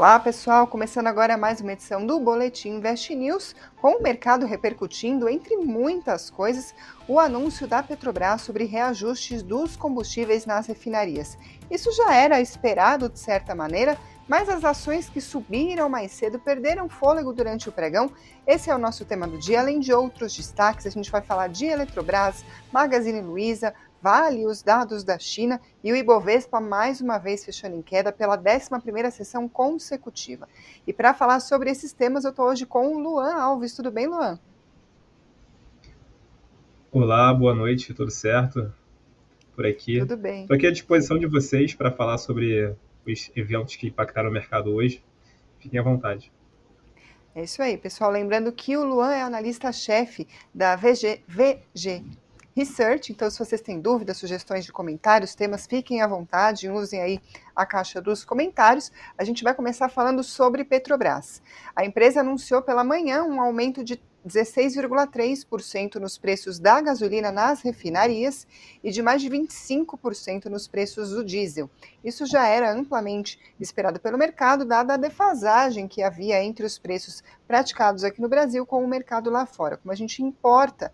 Olá, pessoal. Começando agora mais uma edição do Boletim Invest News, com o mercado repercutindo, entre muitas coisas, o anúncio da Petrobras sobre reajustes dos combustíveis nas refinarias. Isso já era esperado de certa maneira, mas as ações que subiram mais cedo perderam fôlego durante o pregão. Esse é o nosso tema do dia, além de outros destaques. A gente vai falar de Eletrobras, Magazine Luiza, Vale os dados da China e o Ibovespa mais uma vez fechando em queda pela 11ª sessão consecutiva. E para falar sobre esses temas, eu estou hoje com o Luan Alves. Tudo bem, Luan? Olá, boa noite, tudo certo? Por aqui. Tudo bem. Estou aqui à disposição de vocês para falar sobre os eventos que impactaram o mercado hoje. Fiquem à vontade. É isso aí, pessoal. Lembrando que o Luan é analista-chefe da VG, VG Research. Então, se vocês têm dúvidas, sugestões de comentários, temas, fiquem à vontade, usem aí a caixa dos comentários. A gente vai começar falando sobre Petrobras. A empresa anunciou pela manhã um aumento de 16,3% nos preços da gasolina nas refinarias e de mais de 25% nos preços do diesel. Isso já era amplamente esperado pelo mercado, dada a defasagem que havia entre os preços praticados aqui no Brasil com o mercado lá fora. Como a gente importa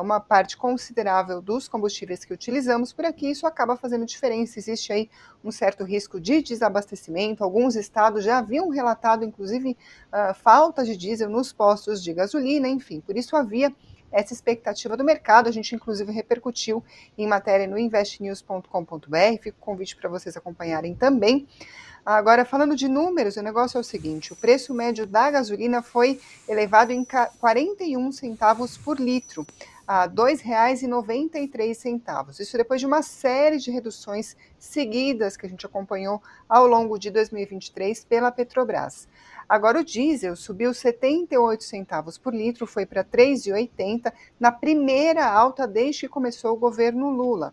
uma parte considerável dos combustíveis que utilizamos por aqui, isso acaba fazendo diferença. Existe aí um certo risco de desabastecimento. Alguns estados já haviam relatado, inclusive, uh, falta de diesel nos postos de gasolina, enfim. Por isso havia essa expectativa do mercado. A gente, inclusive, repercutiu em matéria no investnews.com.br. Fica o convite para vocês acompanharem também. Agora, falando de números, o negócio é o seguinte: o preço médio da gasolina foi elevado em 41 centavos por litro, a R$ 2,93. Isso depois de uma série de reduções seguidas que a gente acompanhou ao longo de 2023 pela Petrobras. Agora o diesel subiu 78 centavos por litro, foi para 3,80 na primeira alta desde que começou o governo Lula.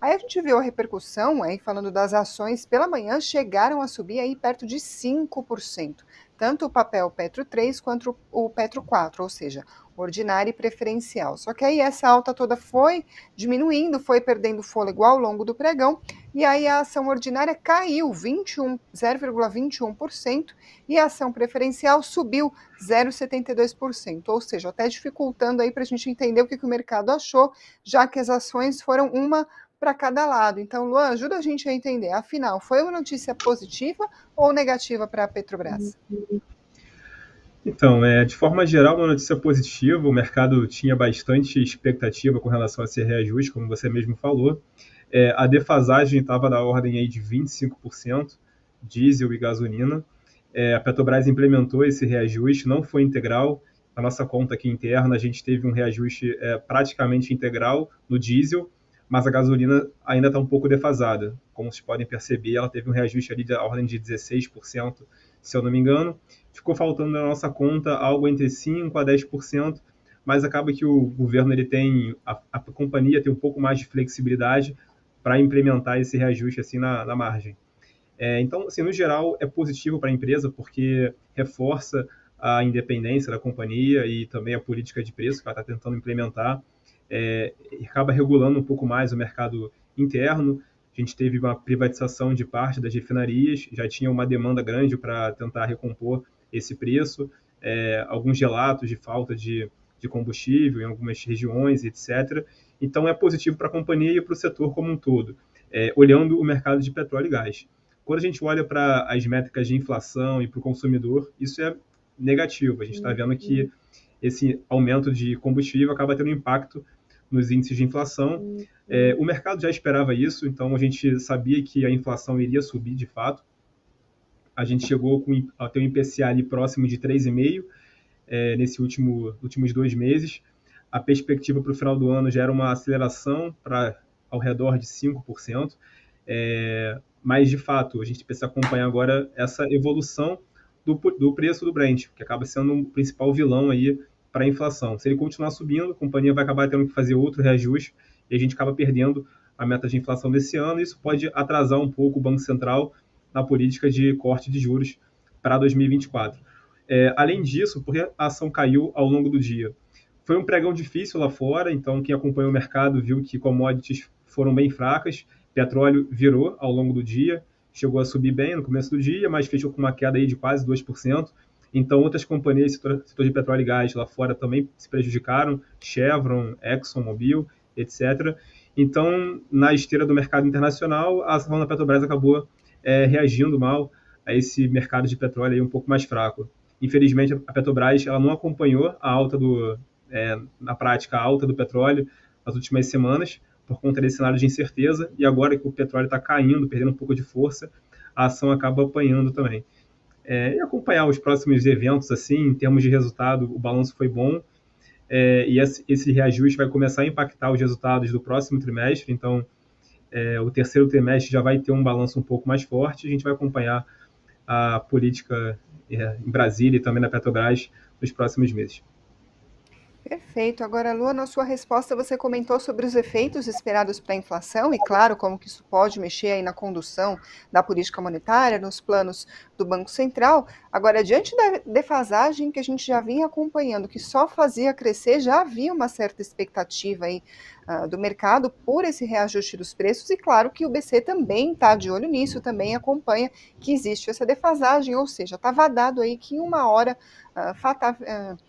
Aí a gente viu a repercussão, aí falando das ações, pela manhã chegaram a subir aí perto de 5%, tanto o papel Petro 3 quanto o Petro 4, ou seja, ordinário e preferencial. Só que aí essa alta toda foi diminuindo, foi perdendo fôlego ao longo do pregão, e aí a ação ordinária caiu 21, 0,21% e a ação preferencial subiu 0,72%, ou seja, até dificultando aí para a gente entender o que, que o mercado achou, já que as ações foram uma para cada lado. Então, Luan, ajuda a gente a entender. Afinal, foi uma notícia positiva ou negativa para a Petrobras? Então, é, de forma geral, uma notícia positiva. O mercado tinha bastante expectativa com relação a esse reajuste, como você mesmo falou. É, a defasagem estava da ordem aí de 25%, diesel e gasolina. É, a Petrobras implementou esse reajuste, não foi integral. A nossa conta aqui interna, a gente teve um reajuste é, praticamente integral no diesel, mas a gasolina ainda está um pouco defasada. Como vocês podem perceber, ela teve um reajuste ali da ordem de 16%, se eu não me engano. Ficou faltando na nossa conta algo entre 5% a 10%, mas acaba que o governo ele tem, a, a companhia tem um pouco mais de flexibilidade para implementar esse reajuste assim na, na margem. É, então, assim, no geral, é positivo para a empresa porque reforça a independência da companhia e também a política de preço que ela está tentando implementar é, acaba regulando um pouco mais o mercado interno. A gente teve uma privatização de parte das refinarias, já tinha uma demanda grande para tentar recompor esse preço, é, alguns relatos de falta de, de combustível em algumas regiões, etc. Então, é positivo para a companhia e para o setor como um todo, é, olhando o mercado de petróleo e gás. Quando a gente olha para as métricas de inflação e para o consumidor, isso é negativo. A gente está vendo que esse aumento de combustível acaba tendo impacto nos índices de inflação. Uhum. É, o mercado já esperava isso, então a gente sabia que a inflação iria subir de fato. A gente chegou com, a ter um IPCA ali próximo de 3,5% é, nesse último últimos dois meses. A perspectiva para o final do ano já era uma aceleração para ao redor de 5%. É, mas, de fato, a gente precisa acompanhar agora essa evolução do, do preço do Brent, que acaba sendo o principal vilão aí para a inflação. Se ele continuar subindo, a companhia vai acabar tendo que fazer outro reajuste e a gente acaba perdendo a meta de inflação desse ano. Isso pode atrasar um pouco o Banco Central na política de corte de juros para 2024. É, além disso, porque a ação caiu ao longo do dia? Foi um pregão difícil lá fora, então quem acompanhou o mercado viu que commodities foram bem fracas, petróleo virou ao longo do dia, chegou a subir bem no começo do dia, mas fechou com uma queda aí de quase 2%. Então, outras companhias, setor, setor de petróleo e gás lá fora também se prejudicaram, Chevron, ExxonMobil, etc. Então, na esteira do mercado internacional, a ação da Petrobras acabou é, reagindo mal a esse mercado de petróleo aí um pouco mais fraco. Infelizmente, a Petrobras ela não acompanhou a alta do, é, na prática, a alta do petróleo nas últimas semanas, por conta desse cenário de incerteza, e agora que o petróleo está caindo, perdendo um pouco de força, a ação acaba apanhando também. É, e acompanhar os próximos eventos, assim, em termos de resultado, o balanço foi bom, é, e esse, reajuste vai começar a impactar os resultados do próximo trimestre, então é, o terceiro trimestre já vai ter um balanço um pouco mais forte, a gente vai acompanhar a política é, em Brasília e também na Petrobras nos próximos meses. Perfeito. Agora, Lua, na sua resposta você comentou sobre os efeitos esperados para a inflação e, claro, como que isso pode mexer aí na condução da política monetária, nos planos do Banco Central. Agora, diante da defasagem que a gente já vinha acompanhando, que só fazia crescer, já havia uma certa expectativa aí uh, do mercado por esse reajuste dos preços e, claro, que o BC também está de olho nisso, também acompanha que existe essa defasagem, ou seja, estava dado aí que em uma hora uh, fatal, uh,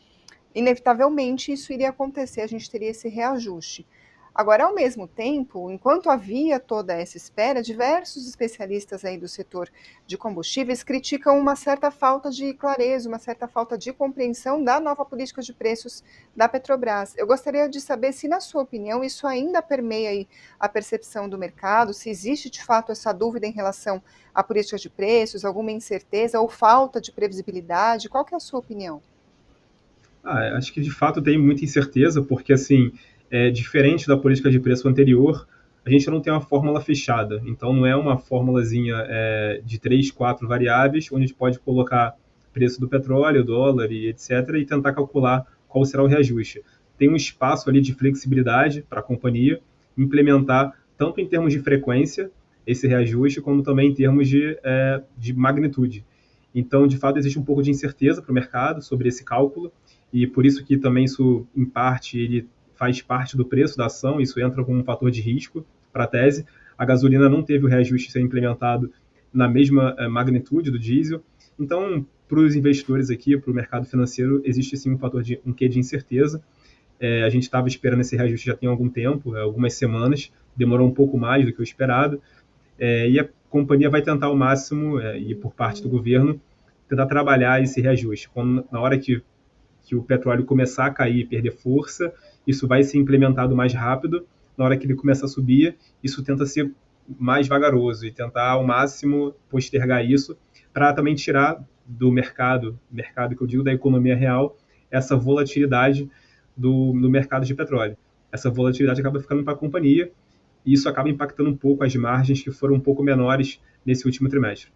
inevitavelmente isso iria acontecer, a gente teria esse reajuste. Agora, ao mesmo tempo, enquanto havia toda essa espera, diversos especialistas aí do setor de combustíveis criticam uma certa falta de clareza, uma certa falta de compreensão da nova política de preços da Petrobras. Eu gostaria de saber se, na sua opinião, isso ainda permeia a percepção do mercado, se existe de fato essa dúvida em relação à política de preços, alguma incerteza ou falta de previsibilidade. Qual é a sua opinião? Ah, acho que de fato tem muita incerteza, porque assim, é, diferente da política de preço anterior, a gente não tem uma fórmula fechada. Então não é uma fórmulazinha é, de três, quatro variáveis, onde a gente pode colocar preço do petróleo, dólar e etc. e tentar calcular qual será o reajuste. Tem um espaço ali de flexibilidade para a companhia implementar tanto em termos de frequência esse reajuste, como também em termos de, é, de magnitude. Então, de fato, existe um pouco de incerteza para o mercado sobre esse cálculo e por isso que também isso, em parte, ele faz parte do preço da ação, isso entra como um fator de risco para a tese. A gasolina não teve o reajuste ser implementado na mesma eh, magnitude do diesel. Então, para os investidores aqui, para o mercado financeiro, existe sim um fator de um quê de incerteza. É, a gente estava esperando esse reajuste já tem algum tempo, eh, algumas semanas, demorou um pouco mais do que o esperado. É, e a companhia vai tentar ao máximo, é, e por parte do governo, tentar trabalhar esse reajuste. Quando, na hora que que o petróleo começar a cair perder força, isso vai ser implementado mais rápido. Na hora que ele começa a subir, isso tenta ser mais vagaroso e tentar ao máximo postergar isso para também tirar do mercado, mercado que eu digo da economia real, essa volatilidade do, do mercado de petróleo. Essa volatilidade acaba ficando para a companhia e isso acaba impactando um pouco as margens que foram um pouco menores nesse último trimestre.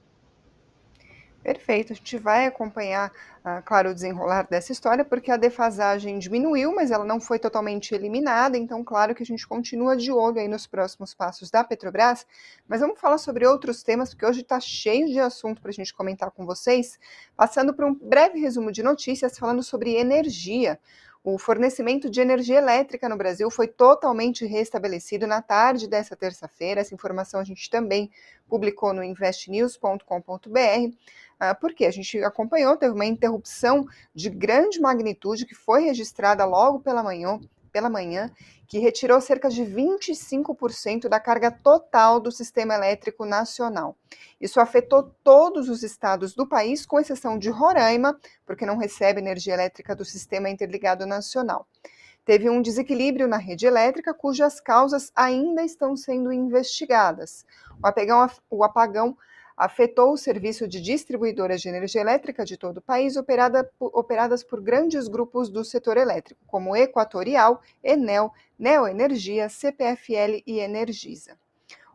Perfeito, a gente vai acompanhar, uh, claro, o desenrolar dessa história, porque a defasagem diminuiu, mas ela não foi totalmente eliminada, então, claro que a gente continua de olho aí nos próximos passos da Petrobras. Mas vamos falar sobre outros temas, porque hoje está cheio de assunto para a gente comentar com vocês, passando por um breve resumo de notícias falando sobre energia. O fornecimento de energia elétrica no Brasil foi totalmente restabelecido na tarde dessa terça-feira. Essa informação a gente também publicou no investnews.com.br. Ah, porque a gente acompanhou, teve uma interrupção de grande magnitude que foi registrada logo pela manhã, pela manhã, que retirou cerca de 25% da carga total do sistema elétrico nacional. Isso afetou todos os estados do país, com exceção de Roraima, porque não recebe energia elétrica do sistema interligado nacional. Teve um desequilíbrio na rede elétrica, cujas causas ainda estão sendo investigadas. O apagão, o apagão afetou o serviço de distribuidoras de energia elétrica de todo o país, operada, operadas por grandes grupos do setor elétrico, como Equatorial, Enel, Neoenergia, CPFL e Energisa.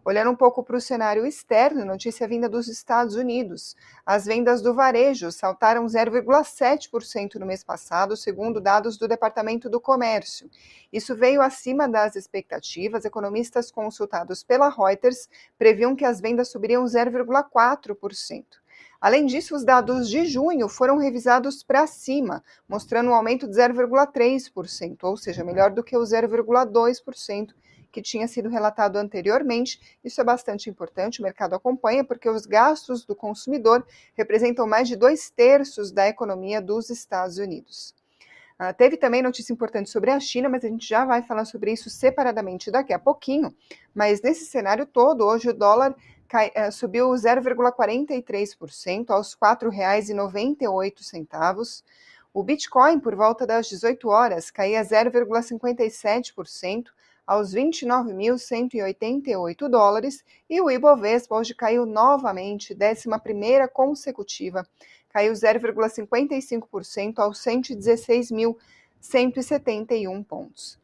Olhando um pouco para o cenário externo, notícia vinda dos Estados Unidos. As vendas do varejo saltaram 0,7% no mês passado, segundo dados do Departamento do Comércio. Isso veio acima das expectativas. Economistas consultados pela Reuters previam que as vendas subiriam 0,4%. Além disso, os dados de junho foram revisados para cima, mostrando um aumento de 0,3%, ou seja, melhor do que o 0,2% que tinha sido relatado anteriormente. Isso é bastante importante, o mercado acompanha, porque os gastos do consumidor representam mais de dois terços da economia dos Estados Unidos. Uh, teve também notícia importante sobre a China, mas a gente já vai falar sobre isso separadamente daqui a pouquinho. Mas nesse cenário todo, hoje o dólar cai, uh, subiu 0,43% aos R$ 4,98. O Bitcoin, por volta das 18 horas, caía 0,57% aos 29.188 dólares e o Ibovespa hoje caiu novamente, 11ª consecutiva, caiu 0,55% aos 116.171 pontos.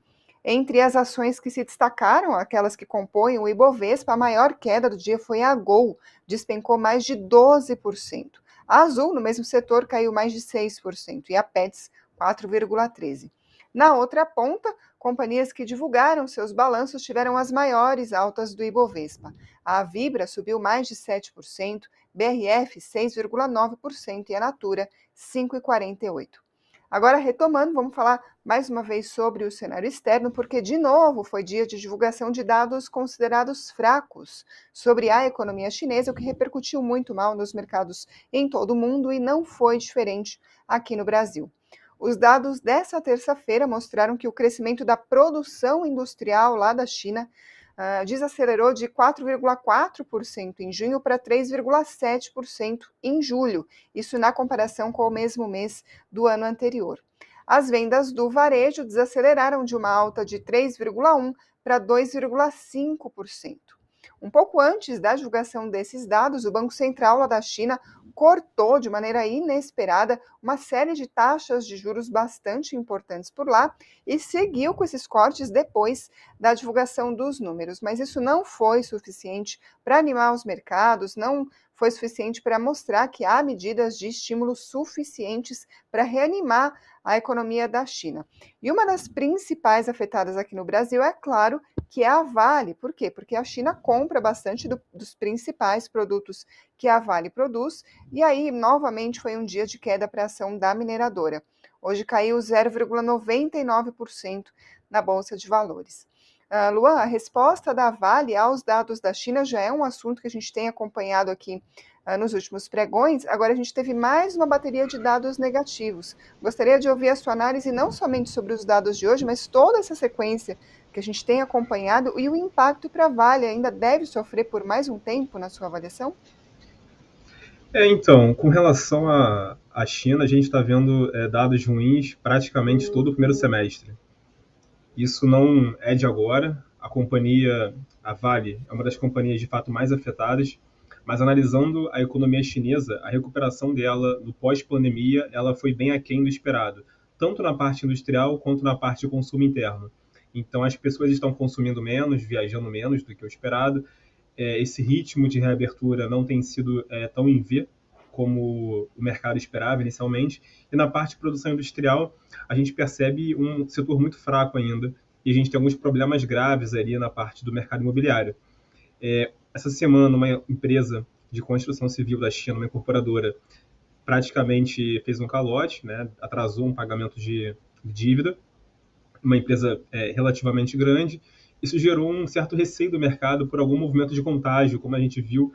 Entre as ações que se destacaram, aquelas que compõem o Ibovespa, a maior queda do dia foi a Gol, despencou mais de 12%. A Azul, no mesmo setor, caiu mais de 6% e a Pets, 4,13%. Na outra ponta, companhias que divulgaram seus balanços tiveram as maiores altas do Ibovespa. A Vibra subiu mais de 7%, BRF 6,9% e a Natura 5,48%. Agora, retomando, vamos falar mais uma vez sobre o cenário externo, porque, de novo, foi dia de divulgação de dados considerados fracos sobre a economia chinesa, o que repercutiu muito mal nos mercados em todo o mundo e não foi diferente aqui no Brasil. Os dados dessa terça-feira mostraram que o crescimento da produção industrial lá da China uh, desacelerou de 4,4% em junho para 3,7% em julho, isso na comparação com o mesmo mês do ano anterior. As vendas do varejo desaceleraram de uma alta de 3,1% para 2,5%. Um pouco antes da divulgação desses dados, o Banco Central lá da China cortou de maneira inesperada uma série de taxas de juros bastante importantes por lá e seguiu com esses cortes depois da divulgação dos números. Mas isso não foi suficiente para animar os mercados, não foi suficiente para mostrar que há medidas de estímulo suficientes para reanimar a economia da China. E uma das principais afetadas aqui no Brasil é claro que é a Vale. Por quê? Porque a China compra bastante do, dos principais produtos que a Vale produz, e aí novamente foi um dia de queda para a ação da mineradora. Hoje caiu 0,99% na Bolsa de Valores. Uh, Luan, a resposta da Vale aos dados da China já é um assunto que a gente tem acompanhado aqui uh, nos últimos pregões. Agora a gente teve mais uma bateria de dados negativos. Gostaria de ouvir a sua análise não somente sobre os dados de hoje, mas toda essa sequência que a gente tem acompanhado e o impacto para a Vale ainda deve sofrer por mais um tempo na sua avaliação? É, então, com relação à China, a gente está vendo é, dados ruins praticamente todo o primeiro semestre. Isso não é de agora. A companhia, a Vale, é uma das companhias de fato mais afetadas. Mas analisando a economia chinesa, a recuperação dela no pós-pandemia, ela foi bem aquém do esperado, tanto na parte industrial quanto na parte de consumo interno. Então as pessoas estão consumindo menos, viajando menos do que o esperado. É, esse ritmo de reabertura não tem sido é, tão em V como o mercado esperava inicialmente. E na parte de produção industrial, a gente percebe um setor muito fraco ainda, e a gente tem alguns problemas graves ali na parte do mercado imobiliário. É, essa semana, uma empresa de construção civil da China, uma incorporadora, praticamente fez um calote, né, atrasou um pagamento de dívida, uma empresa é, relativamente grande. Isso gerou um certo receio do mercado por algum movimento de contágio, como a gente viu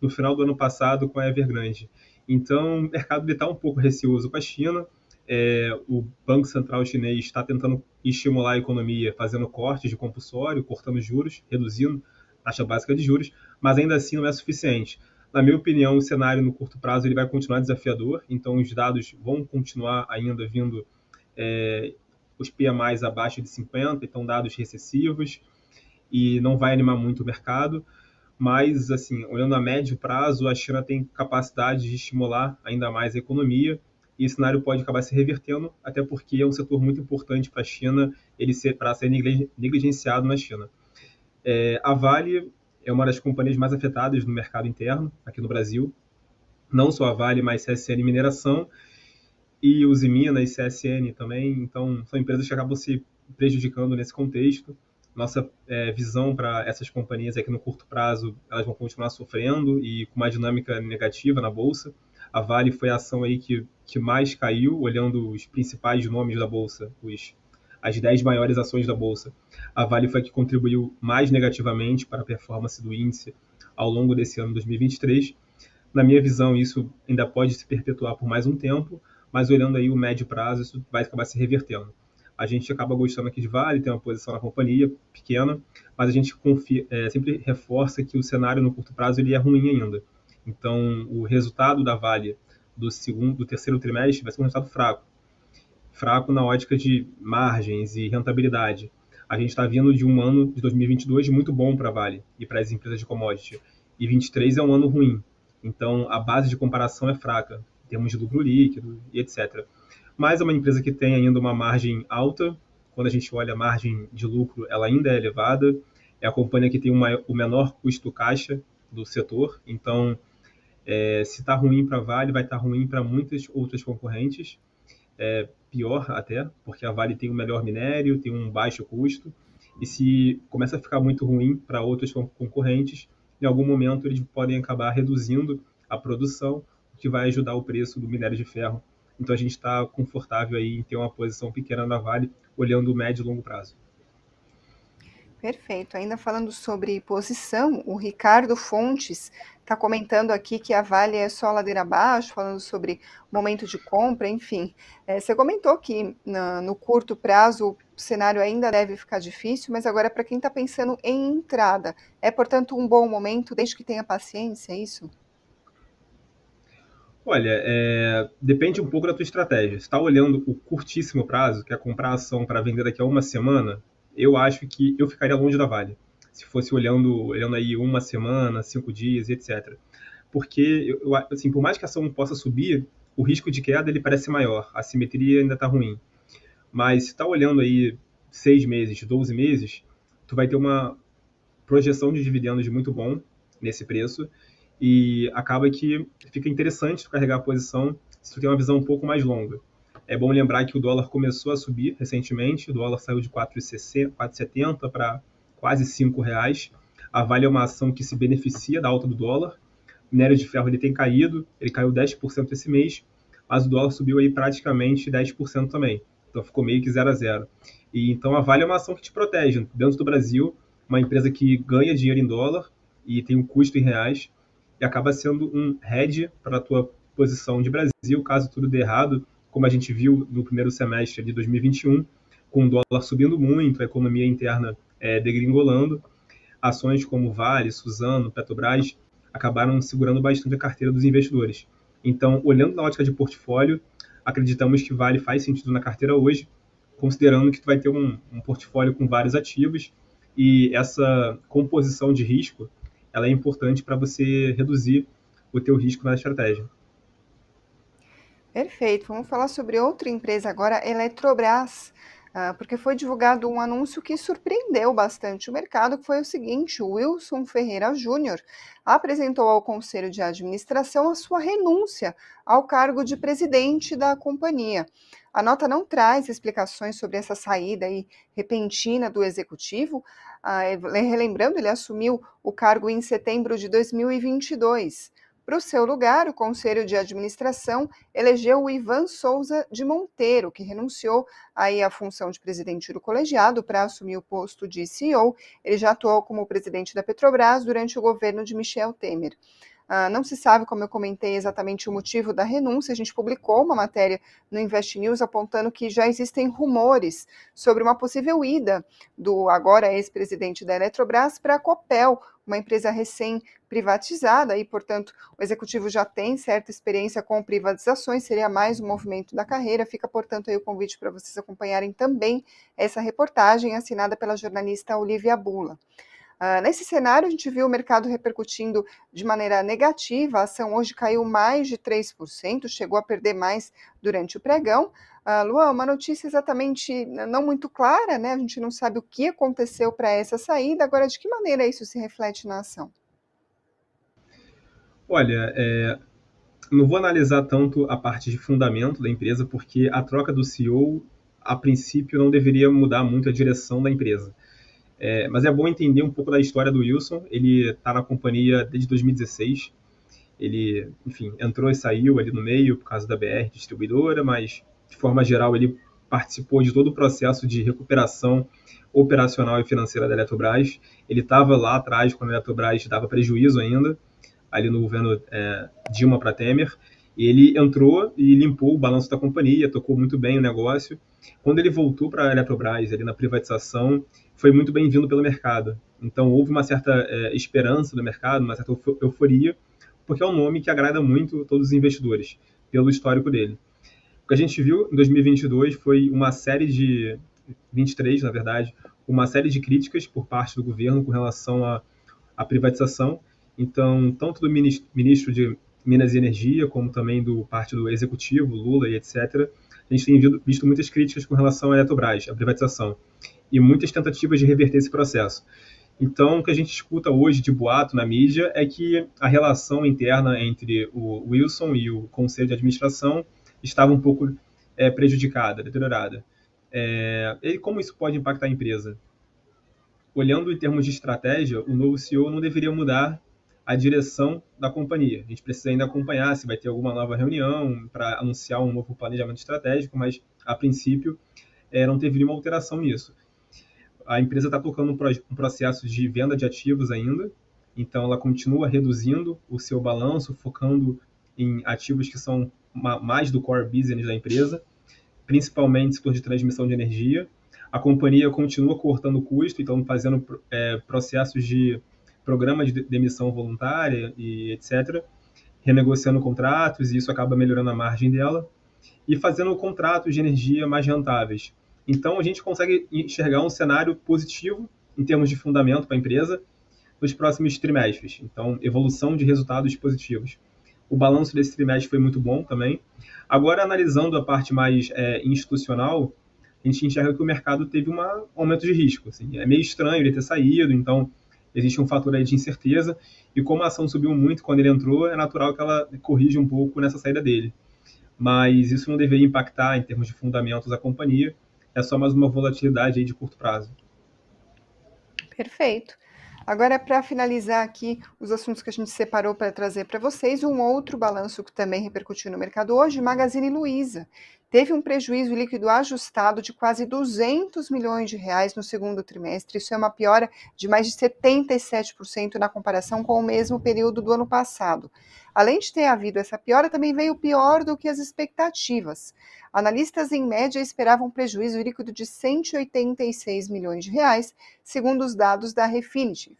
no final do ano passado com a Evergrande. Então, o mercado está um pouco receoso com a China. É, o Banco Central chinês está tentando estimular a economia, fazendo cortes de compulsório, cortando juros, reduzindo a taxa básica de juros, mas ainda assim não é suficiente. Na minha opinião, o cenário no curto prazo ele vai continuar desafiador, então os dados vão continuar ainda vindo é, os PMIs abaixo de 50, então dados recessivos, e não vai animar muito o mercado mas, assim, olhando a médio prazo, a China tem capacidade de estimular ainda mais a economia e esse cenário pode acabar se revertendo, até porque é um setor muito importante para a China, ele ser, para ser negligenciado na China. É, a Vale é uma das companhias mais afetadas no mercado interno, aqui no Brasil. Não só a Vale, mas CSN Mineração e Usimina e CSN também. Então, são empresas que acabam se prejudicando nesse contexto. Nossa é, visão para essas companhias é que no curto prazo elas vão continuar sofrendo e com uma dinâmica negativa na bolsa. A Vale foi a ação aí que, que mais caiu, olhando os principais nomes da bolsa, os as 10 maiores ações da bolsa, a Vale foi a que contribuiu mais negativamente para a performance do índice ao longo desse ano 2023. Na minha visão, isso ainda pode se perpetuar por mais um tempo, mas olhando aí o médio prazo, isso vai acabar se revertendo. A gente acaba gostando aqui de Vale, tem uma posição na companhia pequena, mas a gente confia, é, sempre reforça que o cenário no curto prazo ele é ruim ainda. Então, o resultado da Vale do segundo, do terceiro trimestre vai ser um resultado fraco, fraco na ótica de margens e rentabilidade. A gente está vindo de um ano de 2022 muito bom para a Vale e para as empresas de commodity, e 23 é um ano ruim. Então, a base de comparação é fraca, em termos de lucro líquido e etc. Mas é uma empresa que tem ainda uma margem alta. Quando a gente olha a margem de lucro, ela ainda é elevada. É a companhia que tem uma, o menor custo caixa do setor. Então, é, se está ruim para a Vale, vai estar tá ruim para muitas outras concorrentes. É, pior até, porque a Vale tem um melhor minério, tem um baixo custo. E se começa a ficar muito ruim para outros concorrentes, em algum momento eles podem acabar reduzindo a produção, o que vai ajudar o preço do minério de ferro. Então a gente está confortável aí em ter uma posição pequena na Vale, olhando o médio e longo prazo. Perfeito. Ainda falando sobre posição, o Ricardo Fontes está comentando aqui que a Vale é só ladeira abaixo, falando sobre momento de compra, enfim. É, você comentou que na, no curto prazo o cenário ainda deve ficar difícil, mas agora para quem está pensando em entrada, é portanto um bom momento, desde que tenha paciência, é isso? Olha, é, depende um pouco da tua estratégia. Se está olhando o curtíssimo prazo, que é comprar ação para vender daqui a uma semana, eu acho que eu ficaria longe da Vale. Se fosse olhando, olhando aí uma semana, cinco dias, etc. Porque, eu, assim, por mais que a ação possa subir, o risco de queda ele parece maior, a simetria ainda está ruim. Mas se está olhando aí seis meses, 12 meses, tu vai ter uma projeção de dividendos muito bom nesse preço e acaba que fica interessante tu carregar a posição se tu tem uma visão um pouco mais longa. É bom lembrar que o dólar começou a subir recentemente, o dólar saiu de 4,70 para quase R$ reais. A Vale é uma ação que se beneficia da alta do dólar. O minério de ferro ele tem caído, ele caiu 10% esse mês, mas o dólar subiu aí praticamente 10% também. Então ficou meio que 0 a 0. E então a Vale é uma ação que te protege. Dentro do Brasil, uma empresa que ganha dinheiro em dólar e tem um custo em reais e acaba sendo um hedge para a tua posição de Brasil, caso tudo dê errado, como a gente viu no primeiro semestre de 2021, com o dólar subindo muito, a economia interna é, degringolando, ações como Vale, Suzano, Petrobras acabaram segurando bastante a carteira dos investidores. Então, olhando na ótica de portfólio, acreditamos que Vale faz sentido na carteira hoje, considerando que tu vai ter um, um portfólio com vários ativos e essa composição de risco ela é importante para você reduzir o teu risco na estratégia. Perfeito. Vamos falar sobre outra empresa agora, Eletrobras, ah, porque foi divulgado um anúncio que surpreendeu bastante o mercado, que foi o seguinte: o Wilson Ferreira Júnior apresentou ao Conselho de Administração a sua renúncia ao cargo de presidente da companhia. A nota não traz explicações sobre essa saída aí repentina do executivo. Ah, relembrando, ele assumiu o cargo em setembro de 2022. Para o seu lugar, o Conselho de Administração elegeu o Ivan Souza de Monteiro, que renunciou aí à função de presidente do colegiado para assumir o posto de CEO. Ele já atuou como presidente da Petrobras durante o governo de Michel Temer. Uh, não se sabe, como eu comentei, exatamente o motivo da renúncia. A gente publicou uma matéria no Invest News apontando que já existem rumores sobre uma possível ida do agora ex-presidente da Eletrobras para a Copel, uma empresa recém-privatizada, e, portanto, o executivo já tem certa experiência com privatizações, seria mais um movimento da carreira. Fica, portanto, aí o convite para vocês acompanharem também essa reportagem assinada pela jornalista Olivia Bula. Uh, nesse cenário, a gente viu o mercado repercutindo de maneira negativa, a ação hoje caiu mais de 3%, chegou a perder mais durante o pregão. Uh, Luan, uma notícia exatamente não muito clara, né? A gente não sabe o que aconteceu para essa saída, agora de que maneira isso se reflete na ação? Olha, é, não vou analisar tanto a parte de fundamento da empresa, porque a troca do CEO, a princípio, não deveria mudar muito a direção da empresa. É, mas é bom entender um pouco da história do Wilson. Ele está na companhia desde 2016. Ele, enfim, entrou e saiu ali no meio por causa da BR distribuidora, mas de forma geral ele participou de todo o processo de recuperação operacional e financeira da Eletrobras. Ele estava lá atrás, quando a Eletrobras dava prejuízo ainda, ali no governo é, Dilma para Temer. Ele entrou e limpou o balanço da companhia, tocou muito bem o negócio. Quando ele voltou para a Eletrobras, ali na privatização, foi muito bem-vindo pelo mercado. Então, houve uma certa é, esperança do mercado, uma certa euforia, porque é um nome que agrada muito todos os investidores, pelo histórico dele. O que a gente viu em 2022 foi uma série de 23, na verdade, uma série de críticas por parte do governo com relação à, à privatização. Então, tanto do ministro de Minas e Energia, como também do partido executivo, Lula e etc., a gente tem visto muitas críticas com relação à Eletrobras, à privatização, e muitas tentativas de reverter esse processo. Então, o que a gente escuta hoje de boato na mídia é que a relação interna entre o Wilson e o conselho de administração estava um pouco é, prejudicada, deteriorada. É, e como isso pode impactar a empresa? Olhando em termos de estratégia, o novo CEO não deveria mudar a direção da companhia. A gente precisa ainda acompanhar se vai ter alguma nova reunião para anunciar um novo planejamento estratégico, mas a princípio é, não teve nenhuma alteração nisso. A empresa está tocando um processo de venda de ativos ainda, então ela continua reduzindo o seu balanço, focando em ativos que são mais do core business da empresa principalmente setor de transmissão de energia. A companhia continua cortando custo, então fazendo é, processos de programa de demissão voluntária e etc., renegociando contratos, e isso acaba melhorando a margem dela, e fazendo contratos de energia mais rentáveis. Então, a gente consegue enxergar um cenário positivo em termos de fundamento para a empresa nos próximos trimestres. Então, evolução de resultados positivos. O balanço desse trimestre foi muito bom também. Agora, analisando a parte mais é, institucional, a gente enxerga que o mercado teve um aumento de risco. Assim. É meio estranho ele ter saído, então existe um fator aí de incerteza. E como a ação subiu muito quando ele entrou, é natural que ela corrija um pouco nessa saída dele. Mas isso não deveria impactar em termos de fundamentos da companhia. É só mais uma volatilidade de curto prazo. Perfeito. Agora, para finalizar aqui os assuntos que a gente separou para trazer para vocês, um outro balanço que também repercutiu no mercado hoje, Magazine Luiza. Teve um prejuízo líquido ajustado de quase 200 milhões de reais no segundo trimestre. Isso é uma piora de mais de 77% na comparação com o mesmo período do ano passado. Além de ter havido essa piora, também veio pior do que as expectativas. Analistas, em média, esperavam um prejuízo líquido de 186 milhões de reais, segundo os dados da Refinitiv.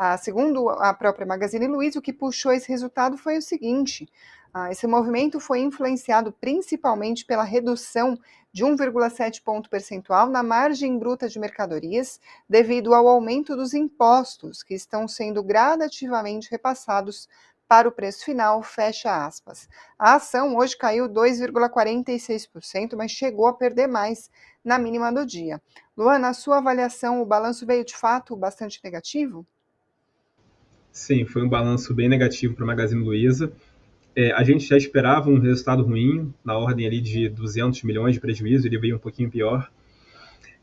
Ah, segundo a própria Magazine Luiza, o que puxou esse resultado foi o seguinte: ah, esse movimento foi influenciado principalmente pela redução de 1,7 ponto percentual na margem bruta de mercadorias, devido ao aumento dos impostos que estão sendo gradativamente repassados para o preço final, fecha aspas. A ação hoje caiu 2,46%, mas chegou a perder mais na mínima do dia. Luana, na sua avaliação, o balanço veio de fato bastante negativo? Sim, foi um balanço bem negativo para a Magazine Luiza. É, a gente já esperava um resultado ruim, na ordem ali de 200 milhões de prejuízo, ele veio um pouquinho pior.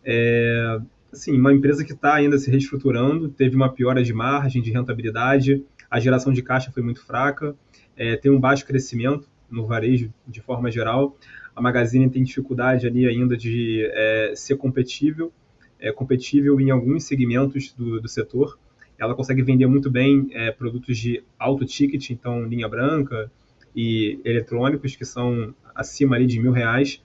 É, assim, uma empresa que está ainda se reestruturando, teve uma piora de margem, de rentabilidade, a geração de caixa foi muito fraca, é, tem um baixo crescimento no varejo de forma geral. A Magazine tem dificuldade ali ainda de é, ser competível, é, competível em alguns segmentos do, do setor. Ela consegue vender muito bem é, produtos de alto ticket, então linha branca e eletrônicos que são acima ali de mil reais.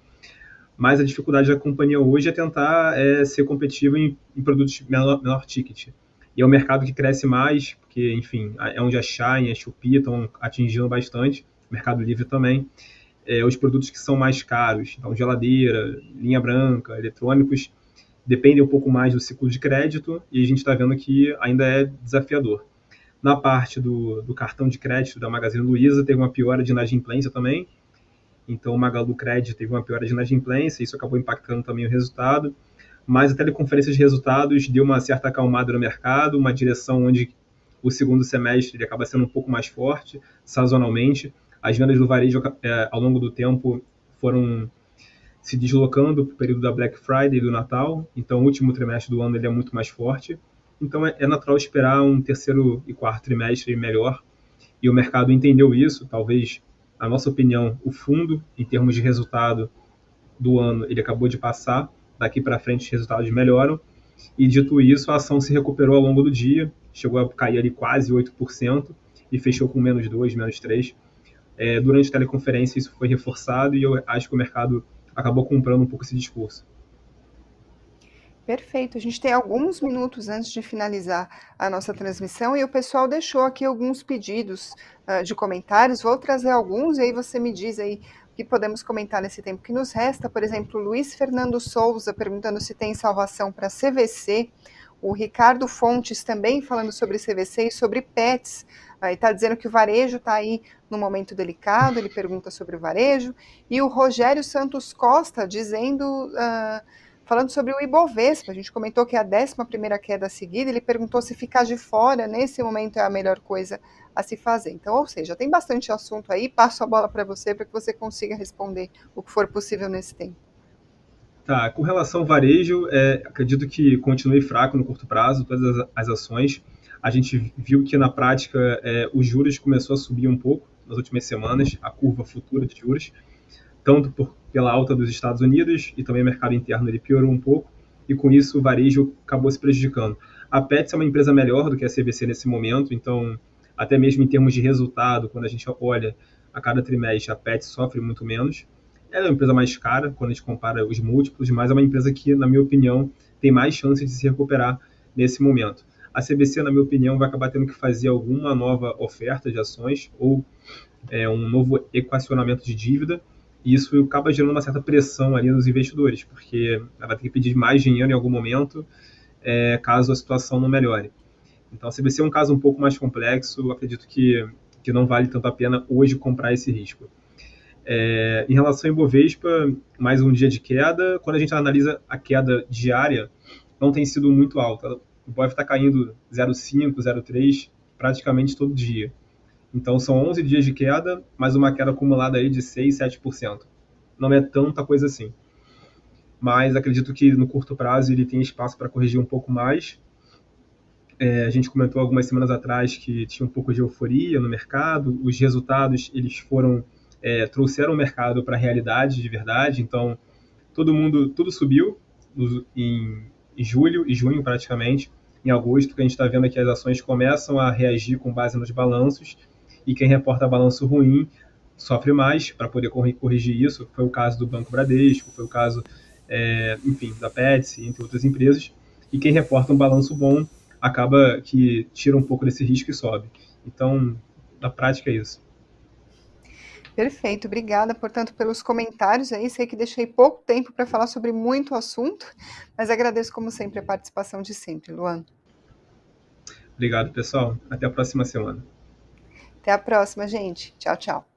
Mas a dificuldade da companhia hoje é tentar é, ser competitivo em, em produtos menor, menor ticket. E é um mercado que cresce mais, porque, enfim, é onde a Shine e a Shopee estão atingindo bastante, Mercado Livre também. É, os produtos que são mais caros, então geladeira, linha branca, eletrônicos, dependem um pouco mais do ciclo de crédito e a gente está vendo que ainda é desafiador. Na parte do, do, cartão de crédito da Magazine Luiza, teve uma piora de inadimplência também. Então, o Magalu Credit teve uma piora de inadimplência, isso acabou impactando também o resultado mas a teleconferência de resultados deu uma certa acalmada no mercado, uma direção onde o segundo semestre ele acaba sendo um pouco mais forte, sazonalmente. As vendas do varejo é, ao longo do tempo foram se deslocando para o período da Black Friday e do Natal, então o último trimestre do ano ele é muito mais forte. Então é, é natural esperar um terceiro e quarto trimestre melhor, e o mercado entendeu isso, talvez, a nossa opinião, o fundo, em termos de resultado, do ano ele acabou de passar, daqui para frente os resultados melhoram. E dito isso, a ação se recuperou ao longo do dia, chegou a cair ali quase 8% e fechou com menos 2, menos 3. É, durante a teleconferência isso foi reforçado e eu acho que o mercado acabou comprando um pouco esse discurso. Perfeito. A gente tem alguns minutos antes de finalizar a nossa transmissão e o pessoal deixou aqui alguns pedidos uh, de comentários. Vou trazer alguns e aí você me diz aí o que podemos comentar nesse tempo que nos resta. Por exemplo, Luiz Fernando Souza perguntando se tem salvação para CVC. O Ricardo Fontes também falando sobre CVC e sobre PETs. Está dizendo que o varejo está aí num momento delicado, ele pergunta sobre o varejo. E o Rogério Santos Costa dizendo, uh, falando sobre o Ibovespa, a gente comentou que é a 11 queda seguida, ele perguntou se ficar de fora nesse momento é a melhor coisa a se fazer. Então, ou seja, tem bastante assunto aí, passo a bola para você para que você consiga responder o que for possível nesse tempo. Tá, com relação ao varejo, é, acredito que continue fraco no curto prazo, todas as, as ações a gente viu que na prática é, os juros começou a subir um pouco nas últimas semanas, a curva futura de juros, tanto por, pela alta dos Estados Unidos e também o mercado interno ele piorou um pouco e com isso o varejo acabou se prejudicando. A Pets é uma empresa melhor do que a CVC nesse momento, então até mesmo em termos de resultado, quando a gente olha a cada trimestre, a Pets sofre muito menos. Ela é uma empresa mais cara quando a gente compara os múltiplos, mas é uma empresa que, na minha opinião, tem mais chances de se recuperar nesse momento a CBC, na minha opinião, vai acabar tendo que fazer alguma nova oferta de ações ou é, um novo equacionamento de dívida, e isso acaba gerando uma certa pressão ali nos investidores, porque ela vai ter que pedir mais dinheiro em algum momento, é, caso a situação não melhore. Então, a CBC é um caso um pouco mais complexo, acredito que, que não vale tanto a pena hoje comprar esse risco. É, em relação ao Ibovespa, mais um dia de queda. Quando a gente analisa a queda diária, não tem sido muito alta o BOF está caindo 0,5, 0,3 praticamente todo dia. Então são 11 dias de queda, mais uma queda acumulada aí de 6, 7%. Não é tanta coisa assim. Mas acredito que no curto prazo ele tem espaço para corrigir um pouco mais. É, a gente comentou algumas semanas atrás que tinha um pouco de euforia no mercado. Os resultados eles foram é, trouxeram o mercado para a realidade de verdade. Então todo mundo tudo subiu em julho e junho praticamente em agosto, que a gente está vendo que as ações começam a reagir com base nos balanços e quem reporta balanço ruim sofre mais para poder corrigir isso. Foi o caso do Banco Bradesco, foi o caso, é, enfim, da Petsy, entre outras empresas. E quem reporta um balanço bom acaba que tira um pouco desse risco e sobe. Então, na prática é isso. Perfeito, obrigada, portanto, pelos comentários aí. Sei que deixei pouco tempo para falar sobre muito assunto, mas agradeço, como sempre, a participação de sempre, Luan. Obrigado, pessoal. Até a próxima semana. Até a próxima, gente. Tchau, tchau.